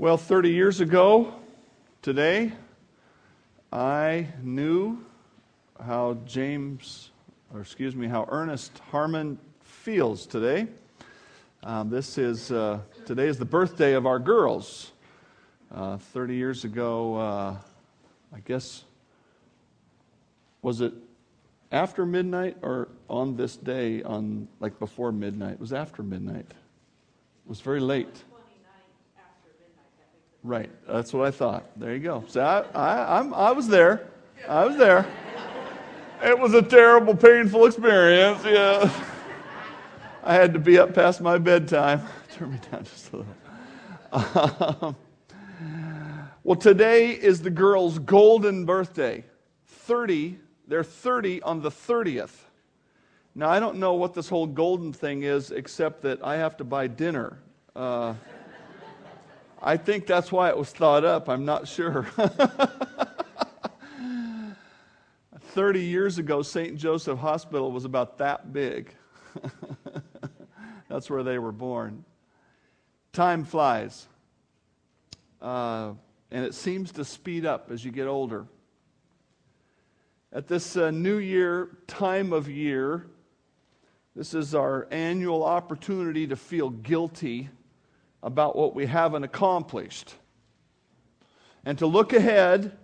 Well, 30 years ago today, I knew how James, or excuse me, how Ernest Harmon feels today. Um, this is, uh, today is the birthday of our girls. Uh, 30 years ago, uh, I guess, was it after midnight or on this day, on like before midnight? It was after midnight. It was very late. Right, that's what I thought. There you go. So I, I, I'm, I was there. I was there. It was a terrible, painful experience. Yeah. I had to be up past my bedtime. Turn me down just a little. Um, well, today is the girls' golden birthday. 30, they're 30 on the 30th. Now, I don't know what this whole golden thing is, except that I have to buy dinner. Uh, I think that's why it was thought up. I'm not sure. 30 years ago, St. Joseph Hospital was about that big. that's where they were born. Time flies, uh, and it seems to speed up as you get older. At this uh, new year time of year, this is our annual opportunity to feel guilty about what we haven't accomplished and to look ahead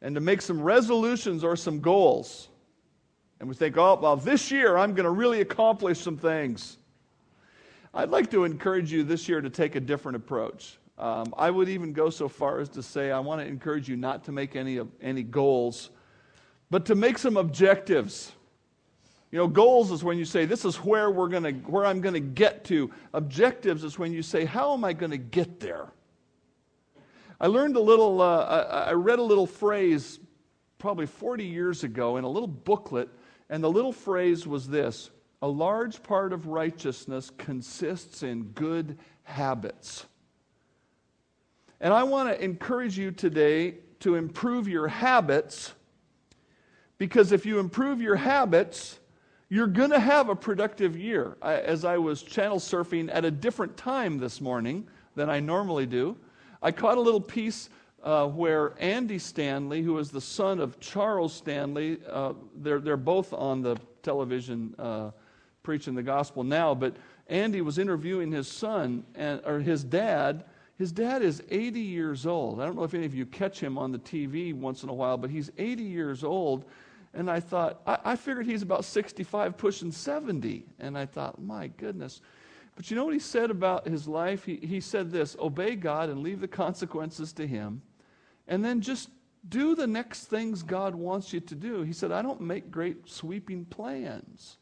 and to make some resolutions or some goals. And we think, oh, well, this year I'm going to really accomplish some things. I'd like to encourage you this year to take a different approach. Um, I would even go so far as to say I want to encourage you not to make any, any goals, but to make some objectives. You know, goals is when you say, this is where we're to, where I'm going to get to. Objectives is when you say, how am I going to get there? I learned a little, uh, I, I read a little phrase probably 40 years ago in a little booklet, and the little phrase was this A large part of righteousness consists in good habits. And I want to encourage you today to improve your habits because if you improve your habits, you're going to have a productive year. I, as I was channel surfing at a different time this morning than I normally do, I caught a little piece uh, where Andy Stanley, who is the son of Charles Stanley, uh, they're, they're both on the television uh, preaching the gospel now, but Andy was interviewing his son, and, or his dad. His dad is 80 years old. I don't know if any of you catch him on the TV once in a while, but he's 80 years old and I thought, I, I figured he's about 65, pushing 70. And I thought, my goodness. But you know what he said about his life? He, he said this obey God and leave the consequences to Him, and then just do the next things God wants you to do. He said, I don't make great sweeping plans.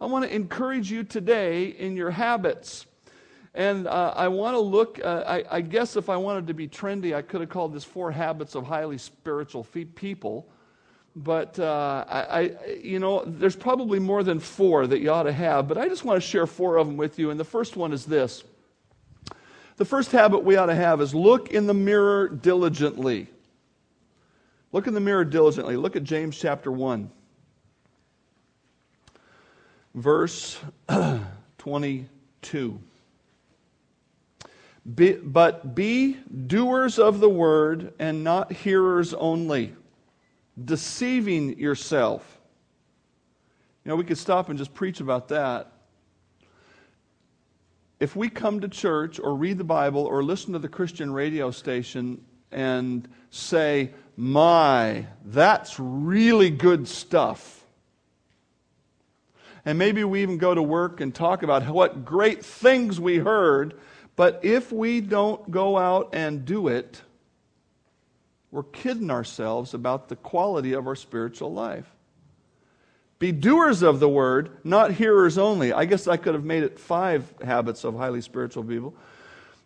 I want to encourage you today in your habits. And uh, I want to look, uh, I, I, guess if I wanted to be trendy, I could have called this Four Habits of Highly Spiritual People but uh, I, I, you know, there's probably more than four that you ought to have, but I just want to share four of them with you. And the first one is this the first habit we ought to have is look in the mirror diligently. Look in the mirror diligently. Look at James chapter 1, verse 22. Be, but be doers of the word and not hearers only deceiving yourself. You know, we could stop and just preach about that. If we come to church or read the Bible or listen to the Christian radio station and say, My, that's really good stuff. And maybe we even go to work and talk about what great things we heard, but if we don't go out and do it, we're kidding ourselves about the quality of our spiritual life. Be doers of the word, not hearers only. I guess I could have made it five habits of highly spiritual people.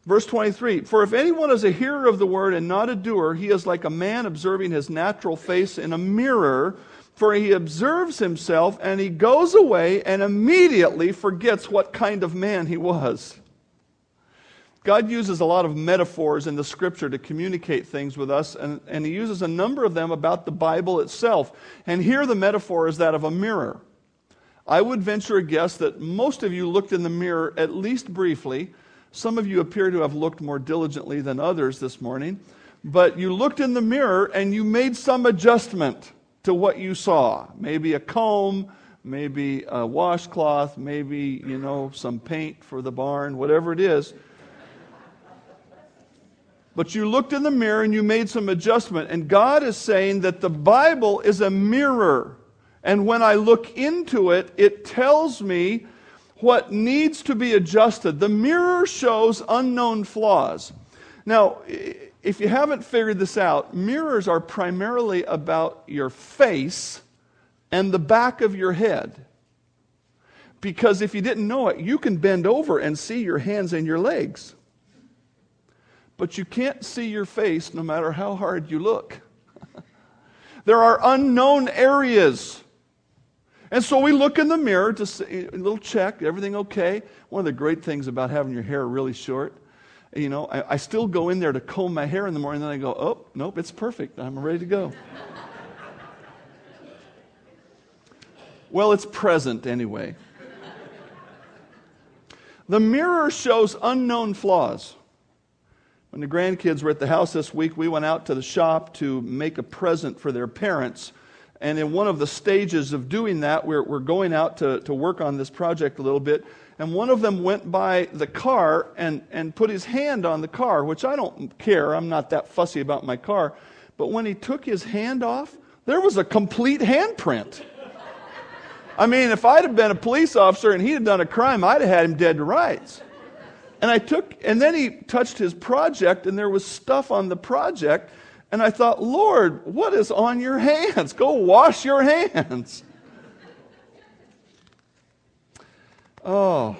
Verse 23 For if anyone is a hearer of the word and not a doer, he is like a man observing his natural face in a mirror. For he observes himself and he goes away and immediately forgets what kind of man he was. God uses a lot of metaphors in the scripture to communicate things with us, and, and He uses a number of them about the Bible itself. And here the metaphor is that of a mirror. I would venture a guess that most of you looked in the mirror at least briefly Some of you appear to have looked more diligently than others this morning, but you looked in the mirror and you made some adjustment to what you saw. Maybe a comb, maybe a washcloth, maybe, you know, some paint for the barn, whatever it is. But you looked in the mirror and you made some adjustment. And God is saying that the Bible is a mirror. And when I look into it, it tells me what needs to be adjusted. The mirror shows unknown flaws. Now, if you haven't figured this out, mirrors are primarily about your face and the back of your head. Because if you didn't know it, you can bend over and see your hands and your legs. But you can't see your face no matter how hard you look. there are unknown areas. And so we look in the mirror to see a little check, everything okay? One of the great things about having your hair really short, you know, I, I still go in there to comb my hair in the morning, and then I go, oh, nope, it's perfect. I'm ready to go. Well, it's present anyway. The mirror shows unknown flaws. When the grandkids were at the house this week, we went out to the shop to make a present for their parents. And in one of the stages of doing that, we're, we're going out to, to work on this project a little bit. And one of them went by the car and, and put his hand on the car, which I don't care. I'm not that fussy about my car. But when he took his hand off, there was a complete handprint. I mean, if I'd have been a police officer and he had done a crime, I'd have had him dead to rights. And I took, and then he touched his project, and there was stuff on the project. And I thought, Lord, what is on your hands? Go wash your hands. Oh.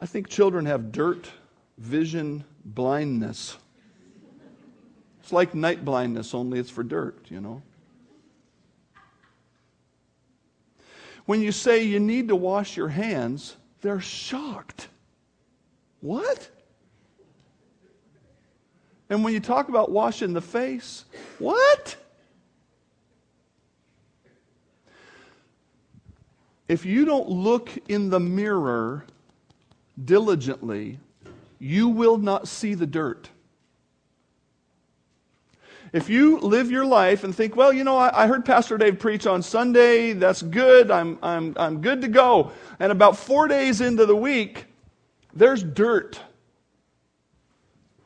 I think children have dirt vision blindness. It's like night blindness, only it's for dirt, you know. When you say you need to wash your hands, they're shocked. What? And when you talk about washing the face, what? If you don't look in the mirror diligently, you will not see the dirt. If you live your life and think, well, you know, I, I, heard Pastor Dave preach on Sunday, that's good, I'm, I'm, I'm good to go. And about four days into the week, there's dirt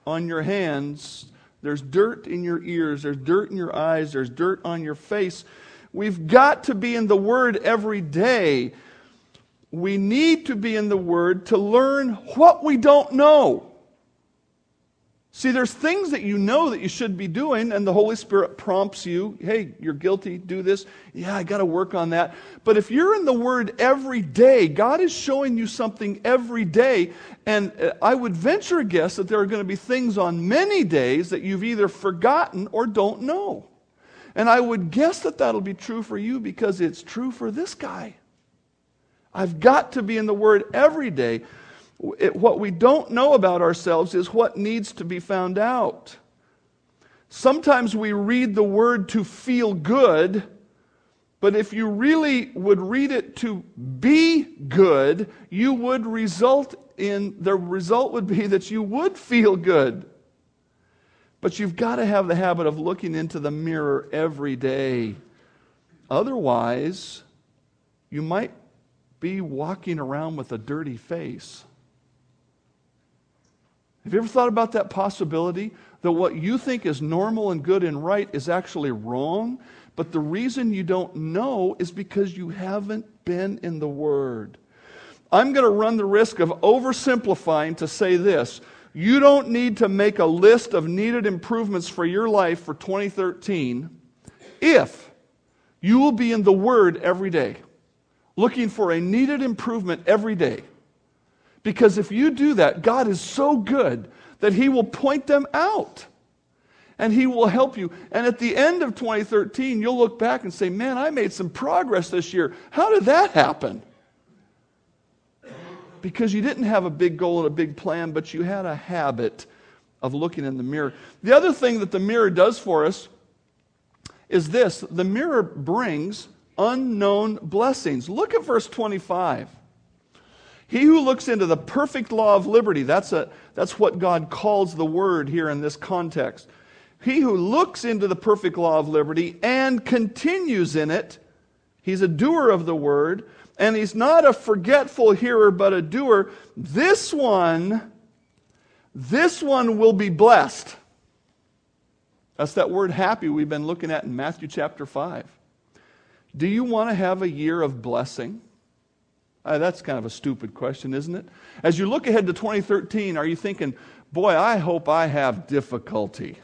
on your hands, there's dirt in your ears, there's dirt in your eyes, there's dirt on your face. We've got to be in the Word every day. We need to be in the Word to learn what we don't know. See, there's things that you know that you should be doing, and the Holy Spirit prompts you, hey, you're guilty, do this. Yeah, I got to work on that. But if you're in the Word every day, God is showing you something every day. And uh, I would venture a guess that there are going to be things on many days that you've either forgotten or don't know. And I would guess that that'll be true for you because it's true for this guy. I've got to be in the Word every day it, what we don't know about ourselves is what needs to be found out. Sometimes we read the word to feel good, but if you really would read it to be good, you would result in the result would be that you would feel good. But you've got to have the habit of looking into the mirror every day. Otherwise, you might be walking around with a dirty face. Have you ever thought about that possibility? That what you think is normal and good and right is actually wrong? But the reason you don't know is because you haven't been in the Word. I'm going to run the risk of oversimplifying to say this. You don't need to make a list of needed improvements for your life for 2013 if you will be in the Word every day, looking for a needed improvement every day. Because if you do that, God is so good that He will point them out and He will help you. And at the end of 2013, you'll look back and say, Man, I made some progress this year. How did that happen? Because you didn't have a big goal and a big plan, but you had a habit of looking in the mirror. The other thing that the mirror does for us is this the mirror brings unknown blessings. Look at verse 25. He who looks into the perfect law of liberty, that's, a, that's what God calls the word here in this context. He who looks into the perfect law of liberty and continues in it, he's a doer of the word, and he's not a forgetful hearer, but a doer. This one, this one will be blessed. That's that word happy we've been looking at in Matthew chapter 5. Do you want to have a year of blessing? Uh, that's kind of a stupid question, isn't it? As you look ahead to 2013, are you thinking, boy, I hope I have difficulty?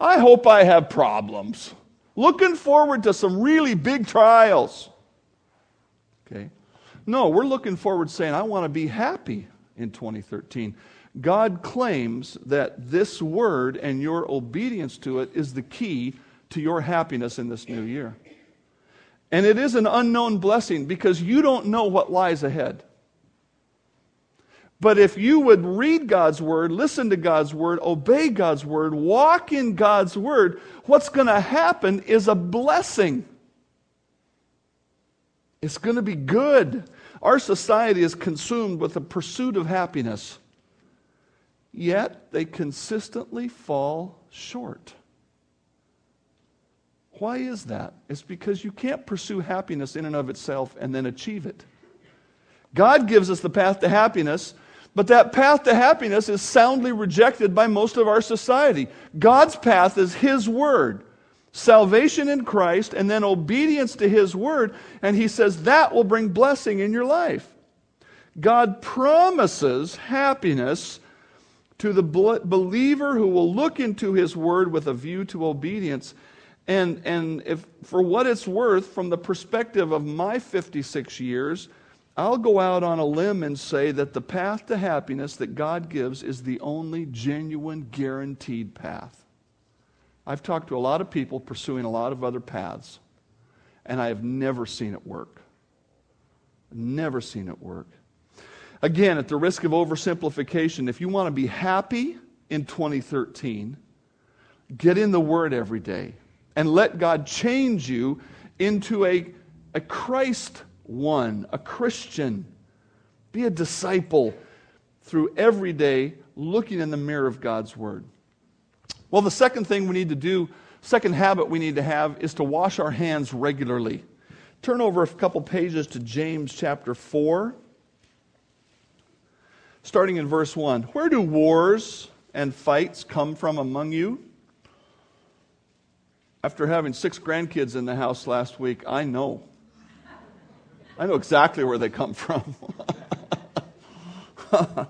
I hope I have problems. Looking forward to some really big trials. Okay? No, we're looking forward saying, I want to be happy in 2013. God claims that this word and your obedience to it is the key to your happiness in this new year. And it is an unknown blessing because you don't know what lies ahead. But if you would read God's word, listen to God's word, obey God's word, walk in God's word, what's going to happen is a blessing. It's going to be good. Our society is consumed with the pursuit of happiness, yet they consistently fall short. Why is that? It's because you can't pursue happiness in and of itself and then achieve it. God gives us the path to happiness, but that path to happiness is soundly rejected by most of our society. God's path is His Word salvation in Christ, and then obedience to His Word. And He says that will bring blessing in your life. God promises happiness to the believer who will look into His Word with a view to obedience. And, and if, for what it's worth, from the perspective of my 56 years, I'll go out on a limb and say that the path to happiness that God gives is the only genuine, guaranteed path. I've talked to a lot of people pursuing a lot of other paths, and I have never seen it work. Never seen it work. Again, at the risk of oversimplification, if you want to be happy in 2013, get in the Word every day and let God change you into a, a Christ one, a Christian. Be a disciple through every day looking in the mirror of God's Word. Well, the second thing we need to do, second habit we need to have, is to wash our hands regularly. Turn over a couple pages to James chapter 4, starting in verse 1. Where do wars and fights come from among you? After having six grandkids in the house last week, I know. I know exactly where they come from.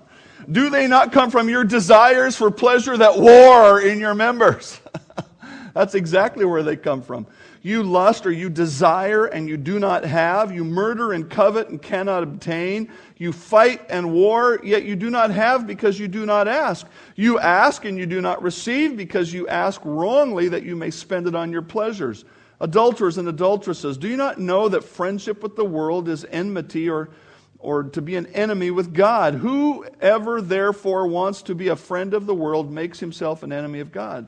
Do they not come from your desires for pleasure that war in your members? That's exactly where they come from. You lust or you desire and you do not have. You murder and covet and cannot obtain. You fight and war, yet you do not have because you do not ask. You ask and you do not receive because you ask wrongly that you may spend it on your pleasures. Adulterers and adulteresses, do you not know that friendship with the world is enmity or or to be an enemy with God. Whoever therefore wants to be a friend of the world makes himself an enemy of God.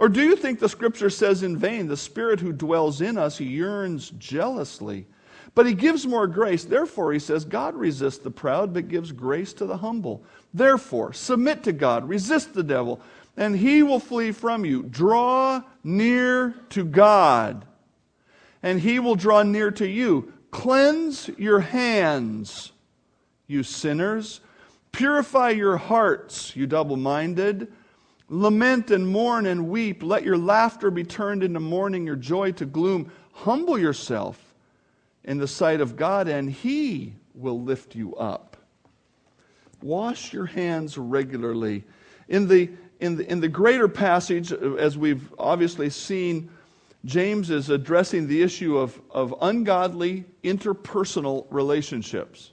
Or do you think the scripture says in vain, the spirit who dwells in us yearns jealously? But he gives more grace. Therefore, he says, God resists the proud, but gives grace to the humble. Therefore, submit to God, resist the devil, and he will flee from you. Draw near to God, and he will draw near to you. Cleanse your hands, you sinners. Purify your hearts, you double minded. Lament and mourn and weep. Let your laughter be turned into mourning, your joy to gloom. Humble yourself in the sight of God, and He will lift you up. Wash your hands regularly. In the, in the, in the greater passage, as we've obviously seen, James is addressing the issue of, of ungodly interpersonal relationships.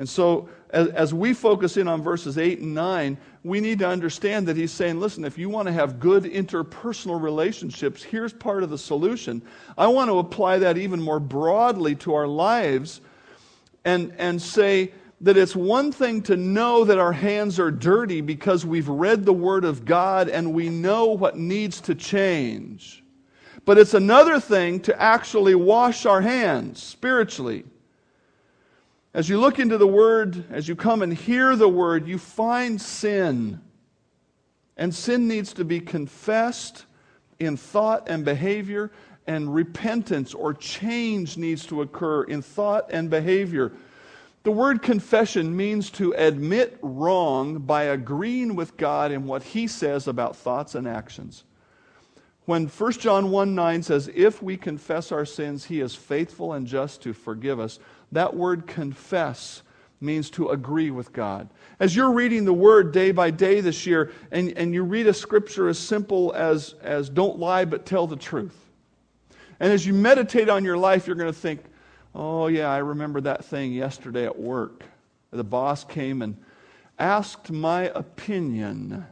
And so, as, as, we focus in on verses 8 and 9, we need to understand that he's saying, listen, if you want to have good interpersonal relationships, here's part of the solution. I want to apply that even more broadly to our lives and, and say that it's one thing to know that our hands are dirty because we've read the Word of God and we know what needs to change. But it's another thing to actually wash our hands spiritually. As you look into the Word, as you come and hear the Word, you find sin. And sin needs to be confessed in thought and behavior, and repentance or change needs to occur in thought and behavior. The word confession means to admit wrong by agreeing with God in what He says about thoughts and actions. When 1 John 1 9 says, If we confess our sins, He is faithful and just to forgive us, that word confess means to agree with God. As you're reading the Word day by day this year, and, and you read a scripture as simple as, as don't lie but tell the truth. And as you meditate on your life, you're going to think, oh, yeah, I remember that thing yesterday at work. The boss came and asked my opinion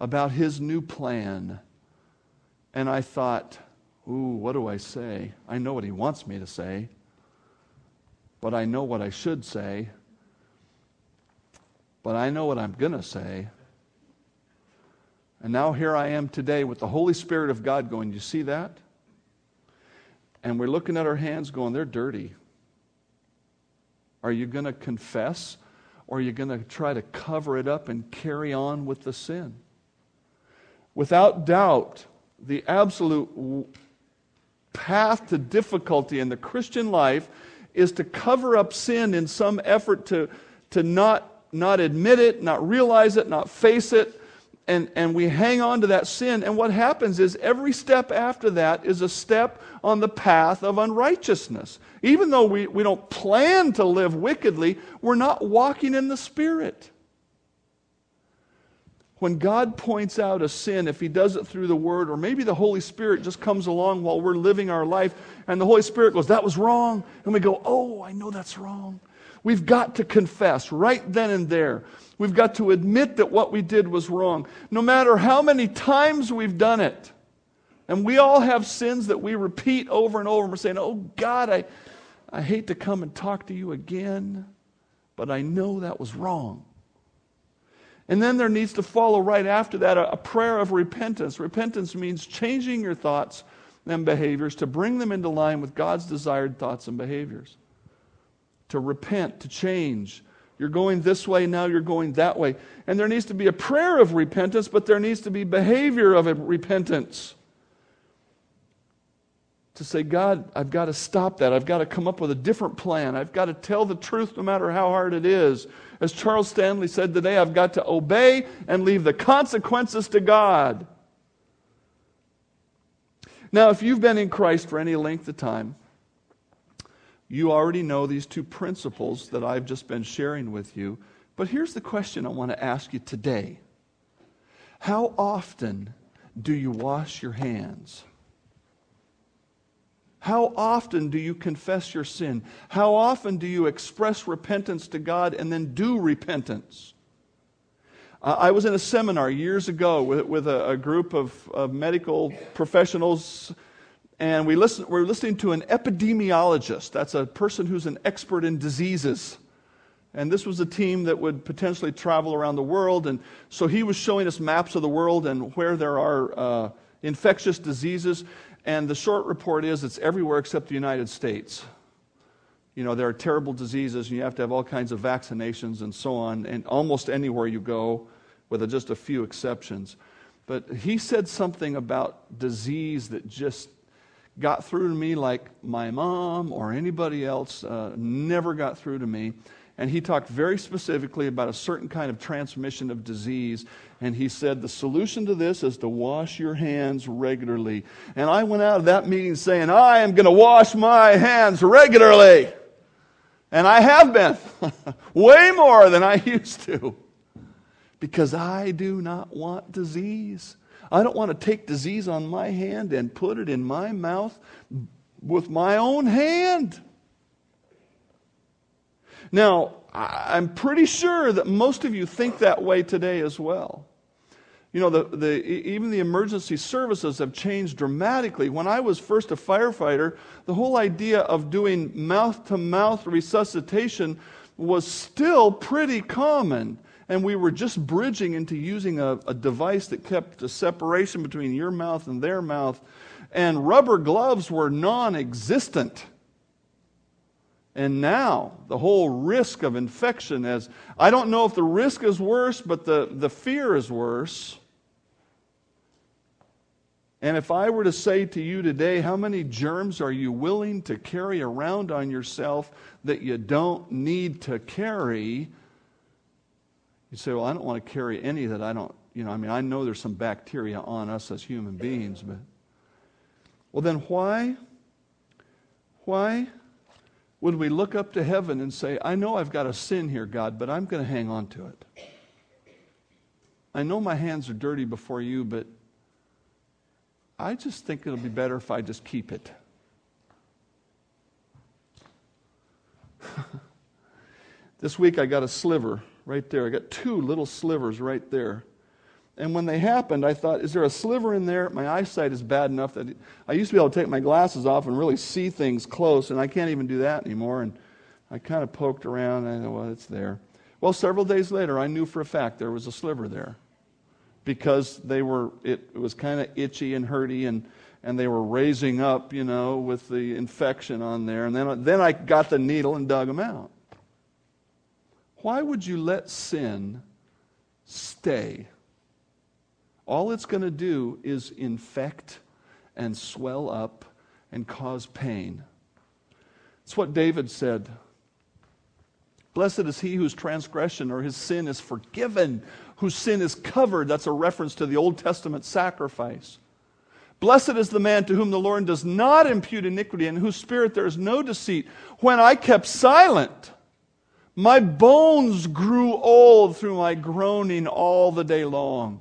about his new plan. And I thought, ooh, what do I say? I know what he wants me to say but I know what I should say, but I know what I'm going to say. And now here I am today with the Holy Spirit of God going, You see that? And we're looking at our hands going, They're dirty. Are you going to confess or are you going to try to cover it up and carry on with the sin? Without doubt, the absolute path to difficulty in the Christian life is to cover up sin in some effort to, to not, not admit it, not realize it, not face it. And, and we hang on to that sin. And what happens is every step after that is a step on the path of unrighteousness. Even though we, we don't plan to live wickedly, we're not walking in the Spirit. When God points out a sin, if He does it through the Word, or maybe the Holy Spirit just comes along while we're living our life, and the Holy Spirit goes, That was wrong. And we go, Oh, I know that's wrong. We've got to confess right then and there. We've got to admit that what we did was wrong, no matter how many times we've done it. And we all have sins that we repeat over and over. And we're saying, Oh, God, I, I hate to come and talk to you again, but I know that was wrong. And then there needs to follow right after that a, a, prayer of repentance. Repentance means changing your thoughts and behaviors to bring them into line with God's desired thoughts and behaviors. To repent, to change. You're going this way, now you're going that way. And there needs to be a prayer of repentance, but there needs to be behavior of repentance. To say, God, I've got to stop that. I've got to come up with a different plan. I've got to tell the truth no matter how hard it is. As Charles Stanley said today, I've got to obey and leave the consequences to God. Now, if you've been in Christ for any length of time, you already know these two principles that I've just been sharing with you. But here's the question I want to ask you today How often do you wash your hands? How often do you confess your sin? How often do you express repentance to God and then do repentance? I was in a seminar years ago with, a, group of, medical professionals, and we, listen, we were listening to an epidemiologist. That's a person who's an expert in diseases. And this was a team that would potentially travel around the world. And so he was showing us maps of the world and where there are uh, infectious diseases. And the short report is it's everywhere except the United States. You know, there are terrible diseases, and you have to have all kinds of vaccinations and so on, and almost anywhere you go, with just a few exceptions. But he said something about disease that just got through to me like my mom or anybody else uh, never got through to me. And he talked very specifically about a certain kind of transmission of disease. And he said, The solution to this is to wash your hands regularly. And I went out of that meeting saying, I am going to wash my hands regularly. And I have been, way more than I used to. Because I do not want disease. I don't want to take disease on my hand and put it in my mouth with my own hand. Now, I'm pretty sure that most of you think that way today as well. You know, the, the, even the emergency services have changed dramatically. When I was first a firefighter, the whole idea of doing mouth to mouth resuscitation was still pretty common. And we were just bridging into using a, a device that kept a separation between your mouth and their mouth. And rubber gloves were non existent. And now, the whole risk of infection as I don't know if the risk is worse, but the, the fear is worse. And if I were to say to you today, how many germs are you willing to carry around on yourself that you don't need to carry? You say, well, I don't want to carry any that I don't, you know, I mean, I know there's some bacteria on us as human beings, but. Well, then why? Why would we look up to heaven and say, I know I've got a sin here, God, but I'm going to hang on to it? I know my hands are dirty before you, but I just think it'll be better if I just keep it. this week I got a sliver right there. I got two little slivers right there. And when they happened, I thought, is there a sliver in there? My eyesight is bad enough that I used to be able to take my glasses off and really see things close, and I can't even do that anymore. And I kind of poked around, and I know, well, it's there. Well, several days later, I knew for a fact there was a sliver there because they were, it, it was kind of itchy and hurty, and, and they were raising up, you know, with the infection on there. And then, then I got the needle and dug them out. Why would you let sin stay? All it's going to do is infect and swell up and cause pain. It's what David said. Blessed is he whose transgression or his sin is forgiven, whose sin is covered. That's a reference to the Old Testament sacrifice. Blessed is the man to whom the Lord does not impute iniquity, and whose spirit there is no deceit. When I kept silent, my bones grew old through my groaning all the day long.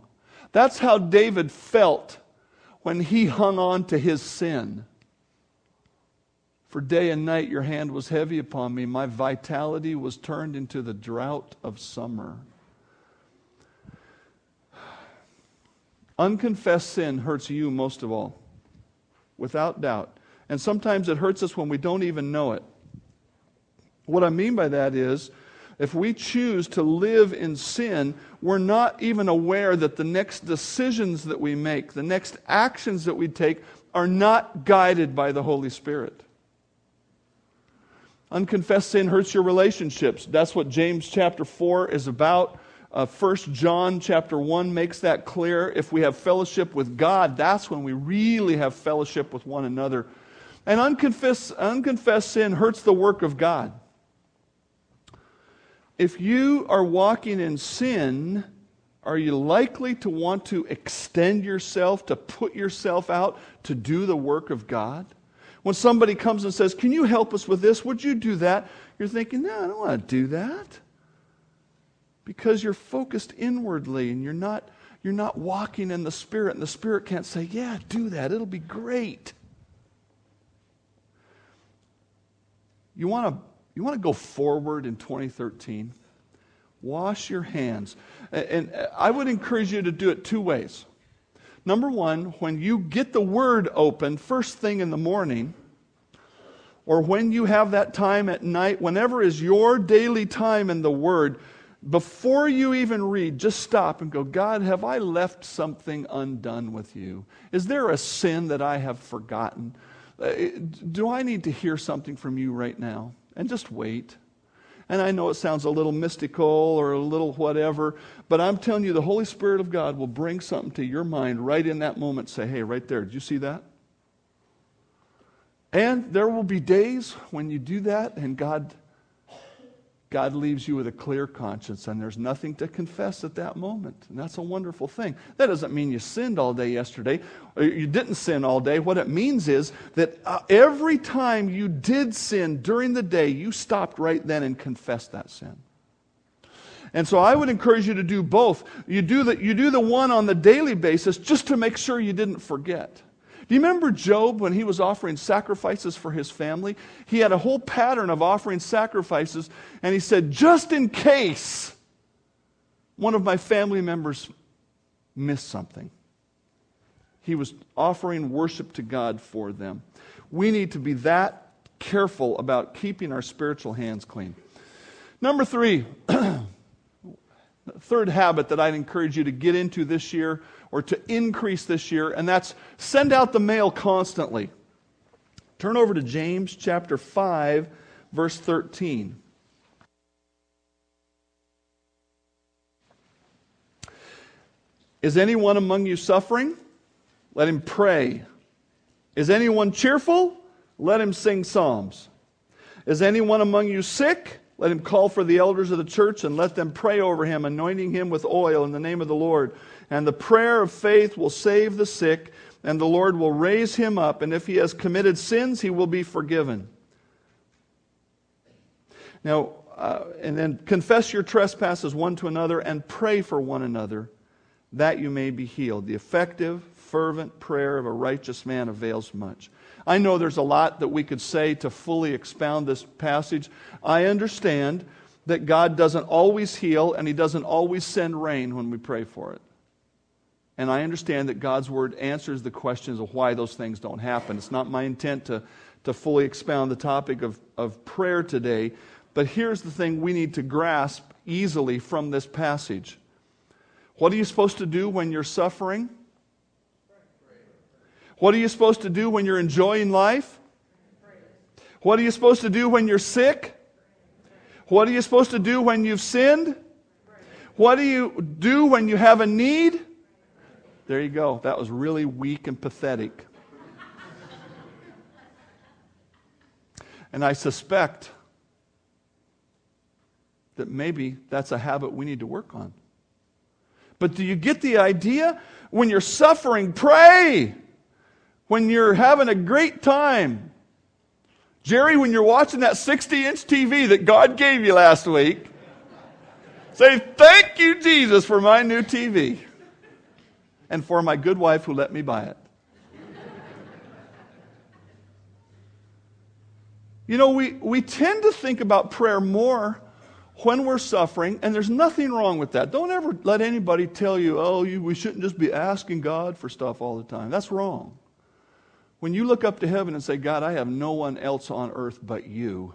That's how David felt when he hung on to his sin. For day and night your hand was heavy upon me. My vitality was turned into the drought of summer. Unconfessed sin hurts you most of all, without doubt. And sometimes it hurts us when we don't even know it. What I mean by that is, if we choose to live in sin, we're not even aware that the next decisions that we make, the next actions that we take, are not guided by the Holy Spirit. Unconfessed sin hurts your relationships. That's what James chapter 4 is about. Uh, 1 John chapter 1 makes that clear. If we have fellowship with God, that's when we really have fellowship with one another. And unconfessed, unconfessed sin hurts the work of God. If you are walking in sin, are you likely to want to extend yourself, to put yourself out to do the work of God? When somebody comes and says, Can you help us with this? Would you do that? You're thinking, No, I don't want to do that. Because you're focused inwardly and you're not, you're not walking in the Spirit, and the Spirit can't say, Yeah, do that. It'll be great. You want to you want to go forward in 2013? Wash your hands. And I would encourage you to do it two ways. Number one, when you get the word open first thing in the morning, or when you have that time at night, whenever is your daily time in the word, before you even read, just stop and go, God, have I left something undone with you? Is there a sin that I have forgotten? Uh, do I need to hear something from you right now? And just wait. And I know it sounds a little mystical or a little whatever, but I'm telling you, the Holy Spirit of God will bring something to your mind right in that moment. Say, hey, right there, did you see that? And there will be days when you do that and God God leaves you with a clear conscience and there's nothing to confess at that moment. And that's a wonderful thing. That doesn't mean you sinned all day yesterday or you didn't sin all day. What it means is that uh, every time you did sin during the day, you stopped right then and confessed that sin. And so I would encourage you to do both. You do the, you do the one on the daily basis just to make sure you didn't forget. Do you remember Job when he was offering sacrifices for his family? He had a whole pattern of offering sacrifices, and he said, just in case one of my family members missed something, he was offering worship to God for them. We need to be that careful about keeping our spiritual hands clean. Number three, third habit that I'd encourage you to get into this year or to increase this year, and that's send out the mail constantly. Turn over to James chapter 5, verse 13. Is anyone among you suffering? Let him pray. Is anyone cheerful? Let him sing psalms. Is anyone among you sick? Let him call for the elders of the church and let them pray over him, anointing him with oil in the name of the Lord. And the prayer of faith will save the sick, and the Lord will raise him up. And if he has committed sins, he will be forgiven. Now, uh, and then confess your trespasses one to another and pray for one another that you may be healed. The effective, fervent prayer of a righteous man avails much. I know there's a lot that we could say to fully expound this passage. I understand that God doesn't always heal and He doesn't always send rain when we pray for it. And I understand that God's Word answers the questions of why those things don't happen. It's not my intent to, to fully expound the topic of, of prayer today. But here's the thing we need to grasp easily from this passage. What are you supposed to do when you're suffering? What are you supposed to do when you're enjoying life? What are you supposed to do when you're sick? What are you supposed to do when you've sinned? What do you do when you have a need? There you go. That was really weak and pathetic. And I suspect that maybe that's a habit we need to work on. But do you get the idea? When you're suffering, pray when you're having a great time. Jerry, when you're watching that 60 inch TV that God gave you last week, say, Thank you, Jesus, for my new TV and for my good wife who let me buy it. You know, we, we tend to think about prayer more when we're suffering, and there's nothing wrong with that. Don't ever let anybody tell you, oh, you, we shouldn't just be asking God for stuff all the time. That's wrong. When you look up to heaven and say, God, I have no one else on earth but you,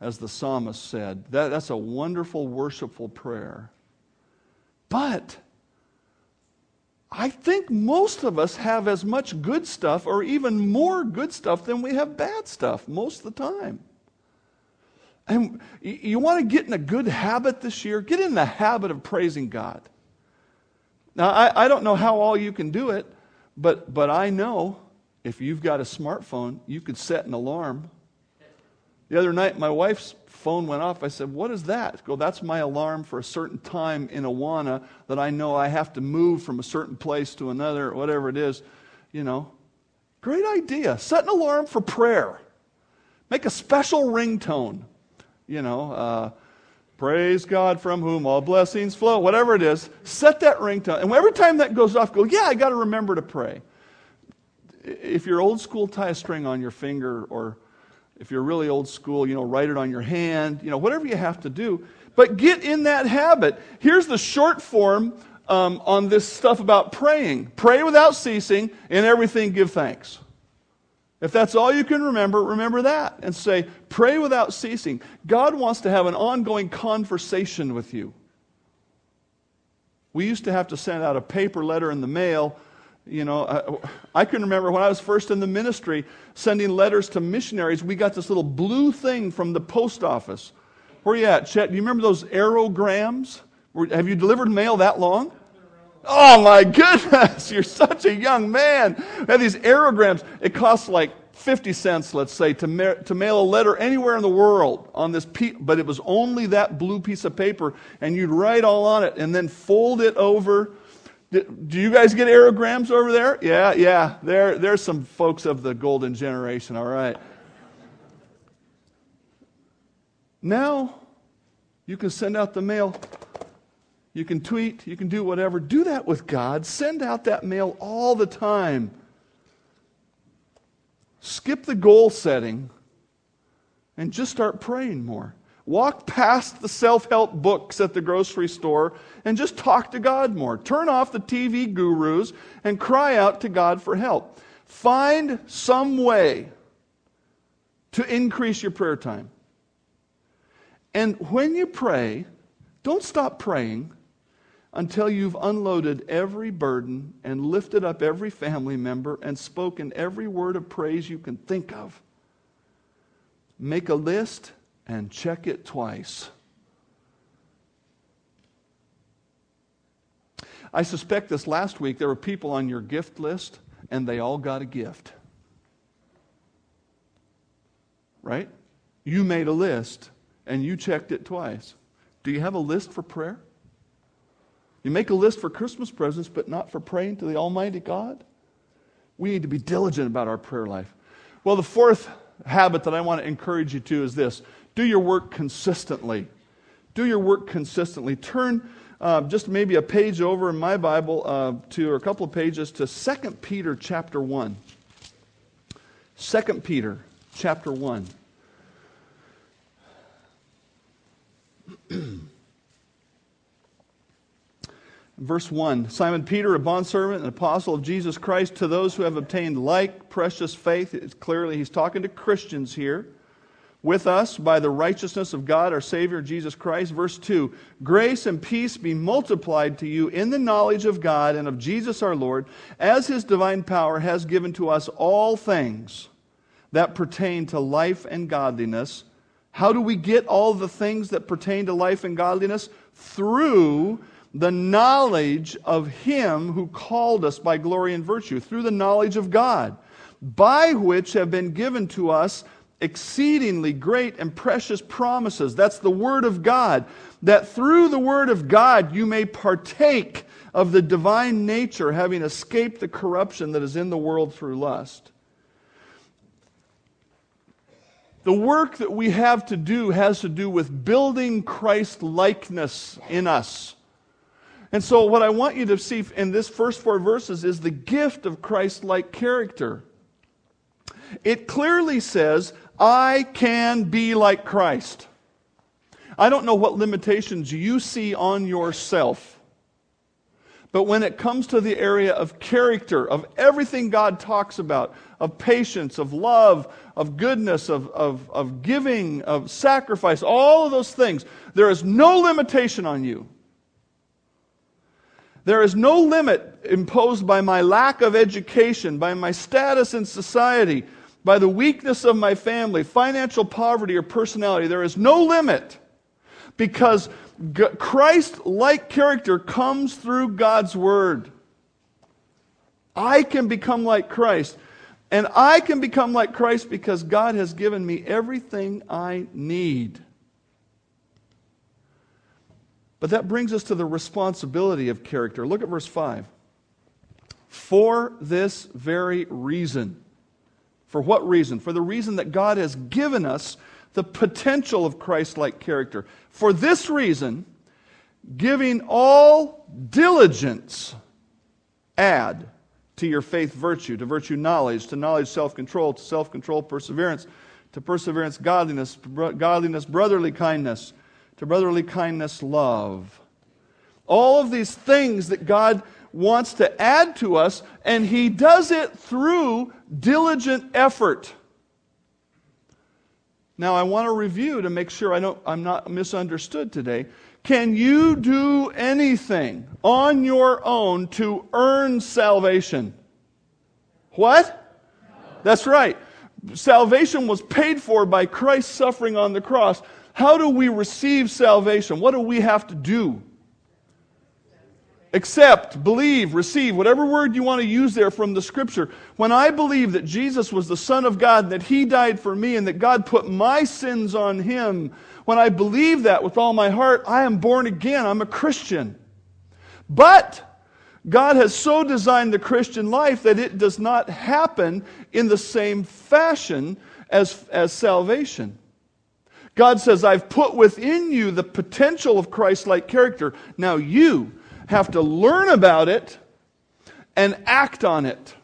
as the psalmist said, that, that's a wonderful, worshipful prayer. But I think most of us have as much good stuff or even more good stuff than we have bad stuff most of the time. And you want to get in a good habit this year? Get in the habit of praising God. Now, I, I don't know how all you can do it, but, but I know if you've got a smartphone, you could set an alarm. The other night, my wife's phone went off. I said, What is that? Go, that's my alarm for a certain time in Awana that I know I have to move from a certain place to another, whatever it is. You know, great idea. Set an alarm for prayer. Make a special ringtone. You know, uh, praise God from whom all blessings flow, whatever it is. Set that ringtone. And every time that goes off, go, Yeah, I got to remember to pray if you're old school, tie a string on your finger, or if you're really old school, you know, write it on your hand, you know, whatever you have to do. But get in that habit. Here's the short form um, on this stuff about praying pray without ceasing, in everything give thanks. If that's all you can remember, remember that and say, pray without ceasing. God wants to have an ongoing conversation with you. We used to have to send out a paper letter in the mail you know, I, I, can remember when I was first in the ministry sending letters to missionaries, we got this little blue thing from the post office. Where you at, Chet? Do you remember those aerograms? Have you delivered mail that long? Oh my goodness, you're such a young man. We have these aerograms. It costs like 50 cents, let's say, to, ma- to mail a letter anywhere in the world on this, pe- but it was only that blue piece of paper, and you'd write all on it and then fold it over do you guys get aerograms over there? Yeah, yeah. There, there's some folks of the golden generation, all right. Now, you can send out the mail. You can tweet. You can do whatever. Do that with God. Send out that mail all the time. Skip the goal setting and just start praying more. Walk past the self help books at the grocery store and just talk to God more. Turn off the TV gurus and cry out to God for help. Find some way to increase your prayer time. And when you pray, don't stop praying until you've unloaded every burden and lifted up every family member and spoken every word of praise you can think of. make a list and check it twice. I suspect this last week there were people on your gift list and they all got a gift. Right? You made a list and you checked it twice. Do you have a list for prayer? You make a list for Christmas presents, but not for praying to the Almighty God? We need to be diligent about our prayer life. Well, the fourth habit that I want to encourage you to is this do your work consistently. Do your work consistently. Turn uh, just maybe a page over in my Bible uh, to, or a couple of pages to 2 Peter chapter 1. 2 Peter chapter 1. Verse 1 Simon Peter, a bondservant and apostle of Jesus Christ, to those who have obtained like precious faith. It's clearly, he's talking to Christians here with us by the righteousness of God our Savior Jesus Christ. Verse 2 Grace and peace be multiplied to you in the knowledge of God and of Jesus our Lord, as his divine power has given to us all things that pertain to life and godliness. How do we get all the things that pertain to life and godliness? Through the knowledge of him who called us by glory and virtue, through the knowledge of God, by which have been given to us exceedingly great and precious promises. That's the Word of God. That through the Word of God you may partake of the divine nature, having escaped the corruption that is in the world through lust. The work that we have to do has to do with building Christ likeness in us. And so, what I want you to see in this first four verses is the gift of Christ like character. It clearly says, I can be like Christ. I don't know what limitations you see on yourself. But when it comes to the area of character, of everything God talks about, of patience, of love, of goodness, of, of, of giving, of sacrifice, all of those things, there is no limitation on you. There is no limit imposed by my lack of education, by my status in society, by the weakness of my family, financial poverty, or personality. There is no limit because Christ like character comes through God's Word. I can become like Christ. And I can become like Christ because God has given me everything I need. But that brings us to the responsibility of character. Look at verse 5. For this very reason, for what reason? For the reason that God has given us the potential of Christ like character. For this reason, giving all diligence, add to your faith virtue, to virtue knowledge, to knowledge self control, to self control perseverance, to perseverance godliness, godliness brotherly kindness, to brotherly kindness love. All of these things that God wants to add to us, and He does it through diligent effort. Now, I want to review to make sure I don't, I'm not misunderstood today. Can you do anything on your own to earn salvation? What? That's right. Salvation was paid for by Christ's suffering on the cross. How do we receive salvation? What do we have to do? Accept, believe, receive, whatever word you want to use there from the scripture. When I believe that Jesus was the Son of God, that He died for me, and that God put my sins on Him, when I believe that with all my heart, I am born again. I'm a Christian. But God has so designed the Christian life that it does not happen in the same fashion as, as salvation. God says, I've put within you the potential of Christ like character. Now you have to learn about it and act on it.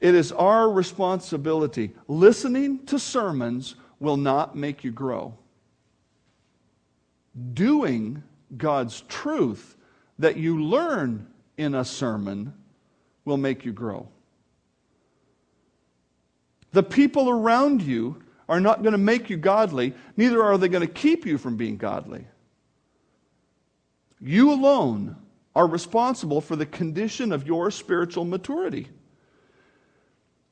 It is our responsibility. Listening to sermons will not make you grow. Doing God's truth that you learn in a sermon will make you grow. The people around you are not going to make you godly, neither are they going to keep you from being godly. You alone are responsible for the condition of your spiritual maturity.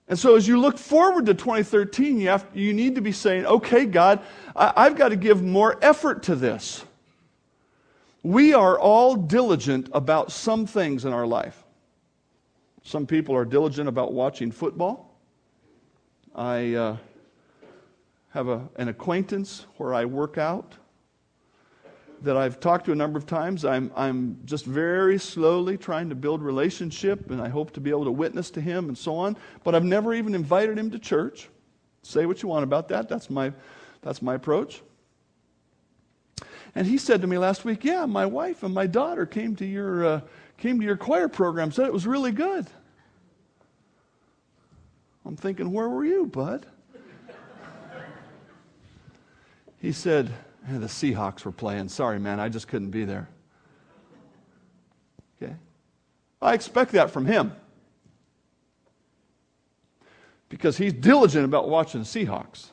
And so, as you look forward to 2013, you, have, you need to be saying, okay, God, I, I've got to give more effort to this. We are all diligent about some things in our life. Some people are diligent about watching football. I uh, have a, an acquaintance where I work out that I've talked to a number of times. I'm, I'm just very slowly trying to build relationship, and I hope to be able to witness to him and so on. But I've never even invited him to church. Say what you want about that. That's my, that's my approach. And he said to me last week, "Yeah, my wife and my daughter came to your uh, came to your choir program. Said it was really good." I'm thinking, "Where were you, bud?" he said, the Seahawks were playing. Sorry, man, I just couldn't be there. Okay? I expect that from him. Because he's diligent about watching the Seahawks.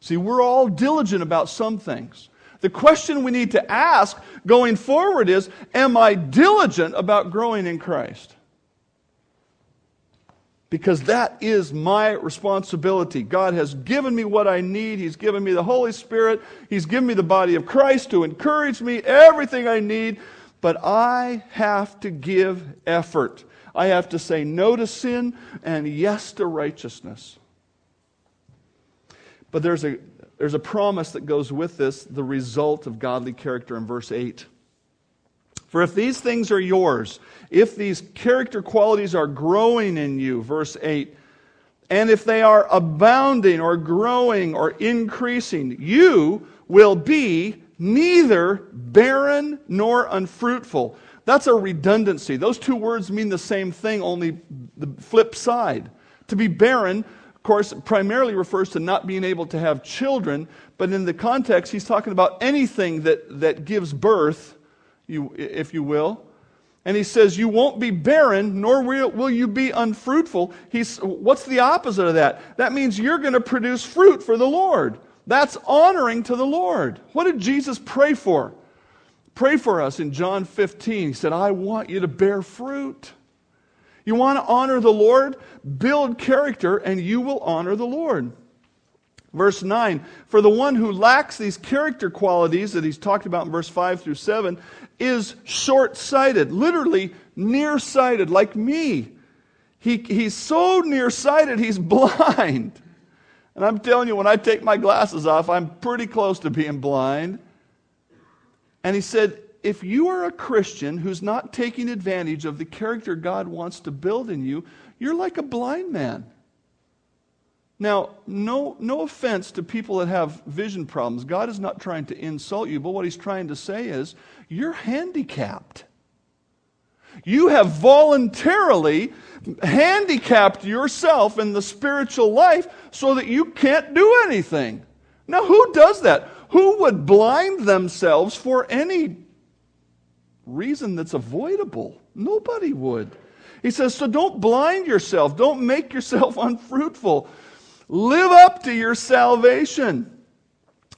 See, we're all diligent about some things. The question we need to ask going forward is Am I diligent about growing in Christ? Because that is my responsibility. God has given me what I need. He's given me the Holy Spirit. He's given me the body of Christ to encourage me, everything I need. But I have to give effort. I have to say no to sin and yes to righteousness. But there's a, there's a promise that goes with this the result of godly character in verse 8. For if these things are yours, if these character qualities are growing in you, verse 8, and if they are abounding or growing or increasing, you will be neither barren nor unfruitful. That's a redundancy. Those two words mean the same thing, only the flip side. To be barren, of course, primarily refers to not being able to have children, but in the context, he's talking about anything that, that gives birth you, if you will. And he says, You won't be barren, nor will you be unfruitful. He's, what's the opposite of that? That means you're going to produce fruit for the Lord. That's honoring to the Lord. What did Jesus pray for? Pray for us in John 15. He said, I want you to bear fruit. You want to honor the Lord? Build character, and you will honor the Lord. Verse 9, for the one who lacks these character qualities that he's talked about in verse 5 through 7 is short sighted, literally nearsighted, like me. He, he's so nearsighted, he's blind. And I'm telling you, when I take my glasses off, I'm pretty close to being blind. And he said, if you are a Christian who's not taking advantage of the character God wants to build in you, you're like a blind man. Now, no, no offense to people that have vision problems. God is not trying to insult you, but what he's trying to say is you're handicapped. You have voluntarily handicapped yourself in the spiritual life so that you can't do anything. Now, who does that? Who would blind themselves for any reason that's avoidable? Nobody would. He says, so don't blind yourself. Don't make yourself unfruitful. Live up to your salvation.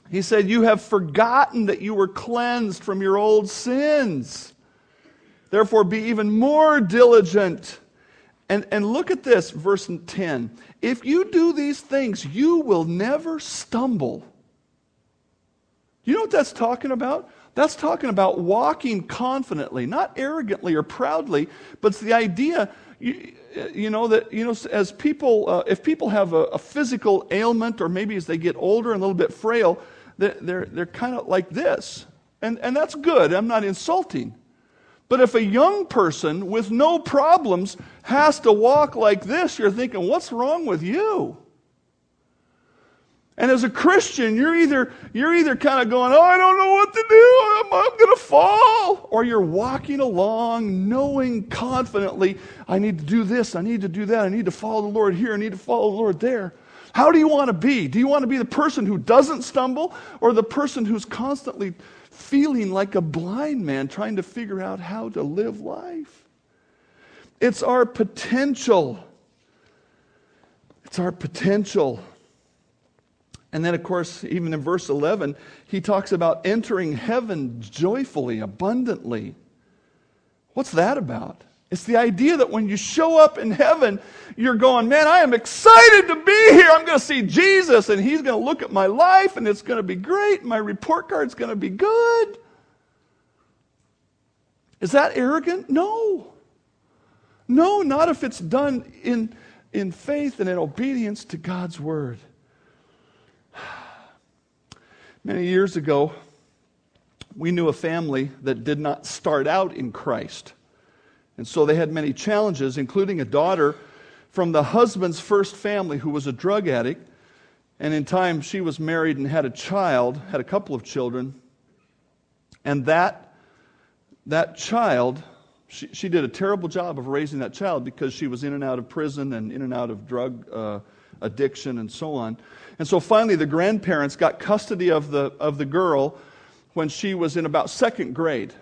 He said, You have forgotten that you were cleansed from your old sins. Therefore, be even more diligent. And, and look at this, verse 10. If you do these things, you will never stumble. You know what that's talking about? That's talking about walking confidently, not arrogantly or proudly, but it's the idea you, you know that you know as people uh, if people have a, a, physical ailment or maybe as they get older and a little bit frail they're, they're, they're kind of like this. And, and that's good. I'm not insulting. But if a young person with no problems has to walk like this you're thinking what's wrong with you and as a Christian, you're either, you're either kind of going, oh, I don't know what to do, I'm, I'm going to fall. Or you're walking along knowing confidently, I need to do this, I need to do that, I need to follow the Lord here, I need to follow the Lord there. How do you want to be? Do you want to be the person who doesn't stumble or the person who's constantly feeling like a blind man trying to figure out how to live life? It's our potential. It's our potential. And then, of course, even in verse 11, he talks about entering heaven joyfully, abundantly. What's that about? It's the idea that when you show up in heaven, you're going, man, I am excited to be here. I'm going to see Jesus, and he's going to look at my life, and it's going to be great. My report card's going to be good. Is that arrogant? No. No, not if it's done in, in faith and in obedience to God's word. Many years ago, we knew a family that did not start out in Christ. And so they had many challenges, including a daughter from the husband's first family who was a drug addict. And in time, she was married and had a child, had a couple of children. And that, that child, she, she did a terrible job of raising that child because she was in and out of prison and in and out of drug uh, addiction and so on. And so finally, the grandparents got custody of the, of the girl when she was in about second grade.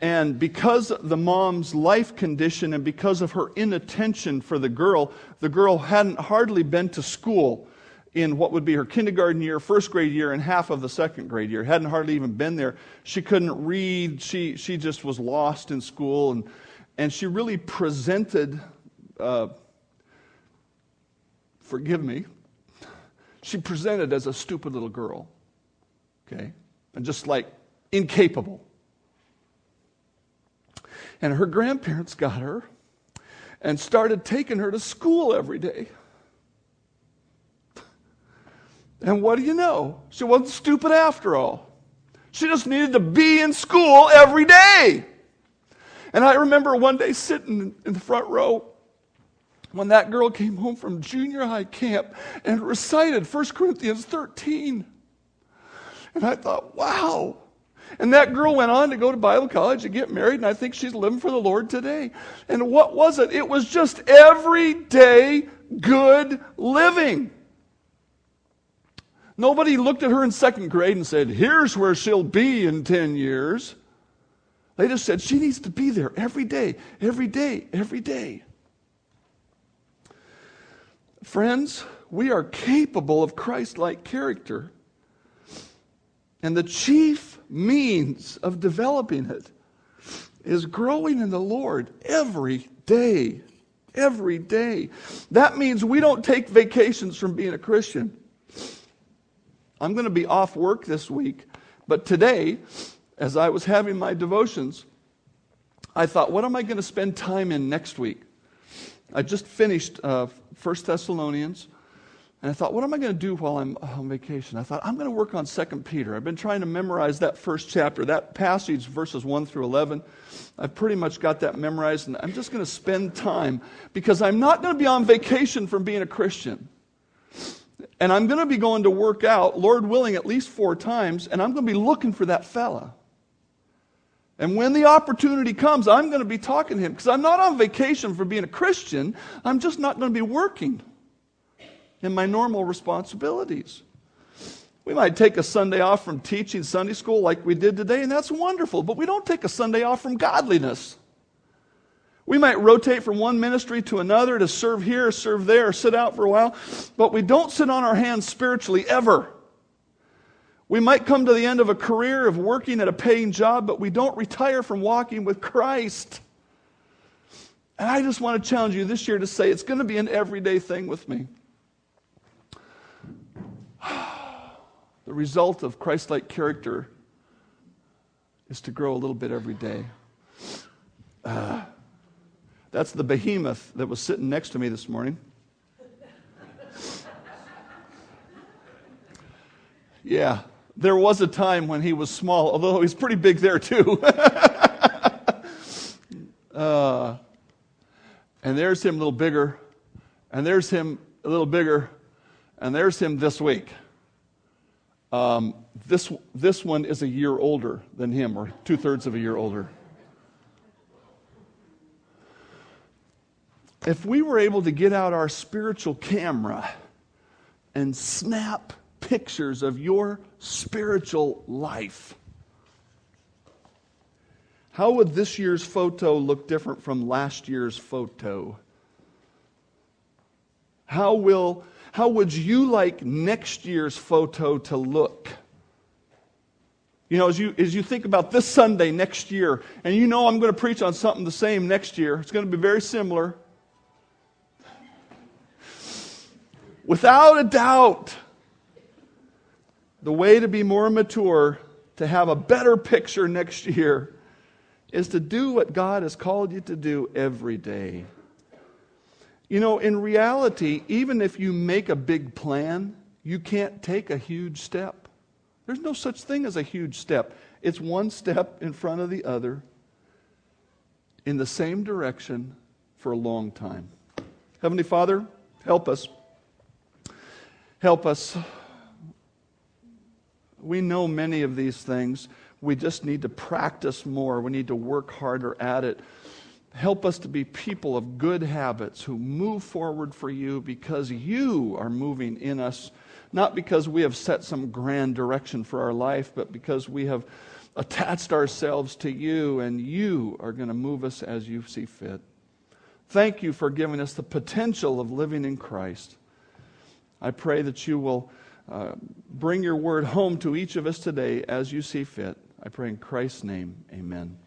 And because the mom's life condition and because of her inattention for the girl, the girl hadn't hardly been to school in what would be her kindergarten year, first grade year, and half of the second grade year. Hadn't hardly even been there. She couldn't read. She, she just was lost in school. And, and she really presented, uh, forgive me, she presented as a stupid little girl. Okay? And just like incapable. And her grandparents got her and started taking her to school every day. And what do you know? She wasn't stupid after all. She just needed to be in school every day. And I remember one day sitting in the front row when that girl came home from junior high camp and recited 1 Corinthians 13. And I thought, wow, and that girl went on to go to Bible college and get married, and I think she's living for the Lord today. And what was it? It was just everyday good living. Nobody looked at her in second grade and said, Here's where she'll be in 10 years. They just said, She needs to be there every day, every day, every day. Friends, we are capable of Christ like character. And the chief means of developing it is growing in the Lord every day. Every day. That means we don't take vacations from being a Christian. I'm going to be off work this week, but today, as I was having my devotions, I thought, what am I going to spend time in next week? I just finished uh, 1 Thessalonians. And I thought, what am I going to do while I'm on vacation? I thought, I'm going to work on 2 Peter. I've been trying to memorize that first chapter, that passage, verses 1 through 11. I've pretty much got that memorized, and I'm just going to spend time because I'm not going to be on vacation from being a Christian. And I'm going to be going to work out, Lord willing, at least four times, and I'm going to be looking for that fella. And when the opportunity comes, I'm going to be talking to him because I'm not on vacation for being a Christian. I'm just not going to be working in my normal responsibilities. We might take a Sunday off from teaching Sunday school like we did today, and that's wonderful, but we don't take a Sunday off from godliness. We might rotate from one ministry to another to serve here, serve there, sit out for a while, but we don't sit on our hands spiritually ever. We might come to the end of a career of working at a paying job, but we don't retire from walking with Christ. And I just want to challenge you this year to say it's going to be an everyday thing with me. The result of Christ like character is to grow a little bit every day. Uh, that's the behemoth that was sitting next to me this morning. Yeah, there was a time when he was small, although he's pretty big there too. uh, and there's him a little bigger, and there's him a little bigger, and there's him this week. Um, this, this one is a year older than him, or two thirds of a year older. If we were able to get out our spiritual camera and snap pictures of your spiritual life, how would this year's photo look different from last year's photo? How will how would you like next year's photo to look? You know, as you, as you think about this Sunday next year, and you know I'm going to preach on something the same next year, it's going to be very similar. Without a doubt, the way to be more mature, to have a better picture next year, is to do what God has called you to do every day. You know, in reality, even if you make a big plan, you can't take a huge step. There's no such thing as a huge step. It's one step in front of the other in the same direction for a long time. Heavenly Father, help us. Help us. We know many of these things. We just need to practice more. We need to work harder at it. Help us to be people of good habits who move forward for you because you are moving in us, not because we have set some grand direction for our life, but because we have attached ourselves to you and you are going to move us as you see fit. Thank you for giving us the potential of living in Christ. I pray that you will uh, bring your word home to each of us today as you see fit. I pray in Christ's name, amen.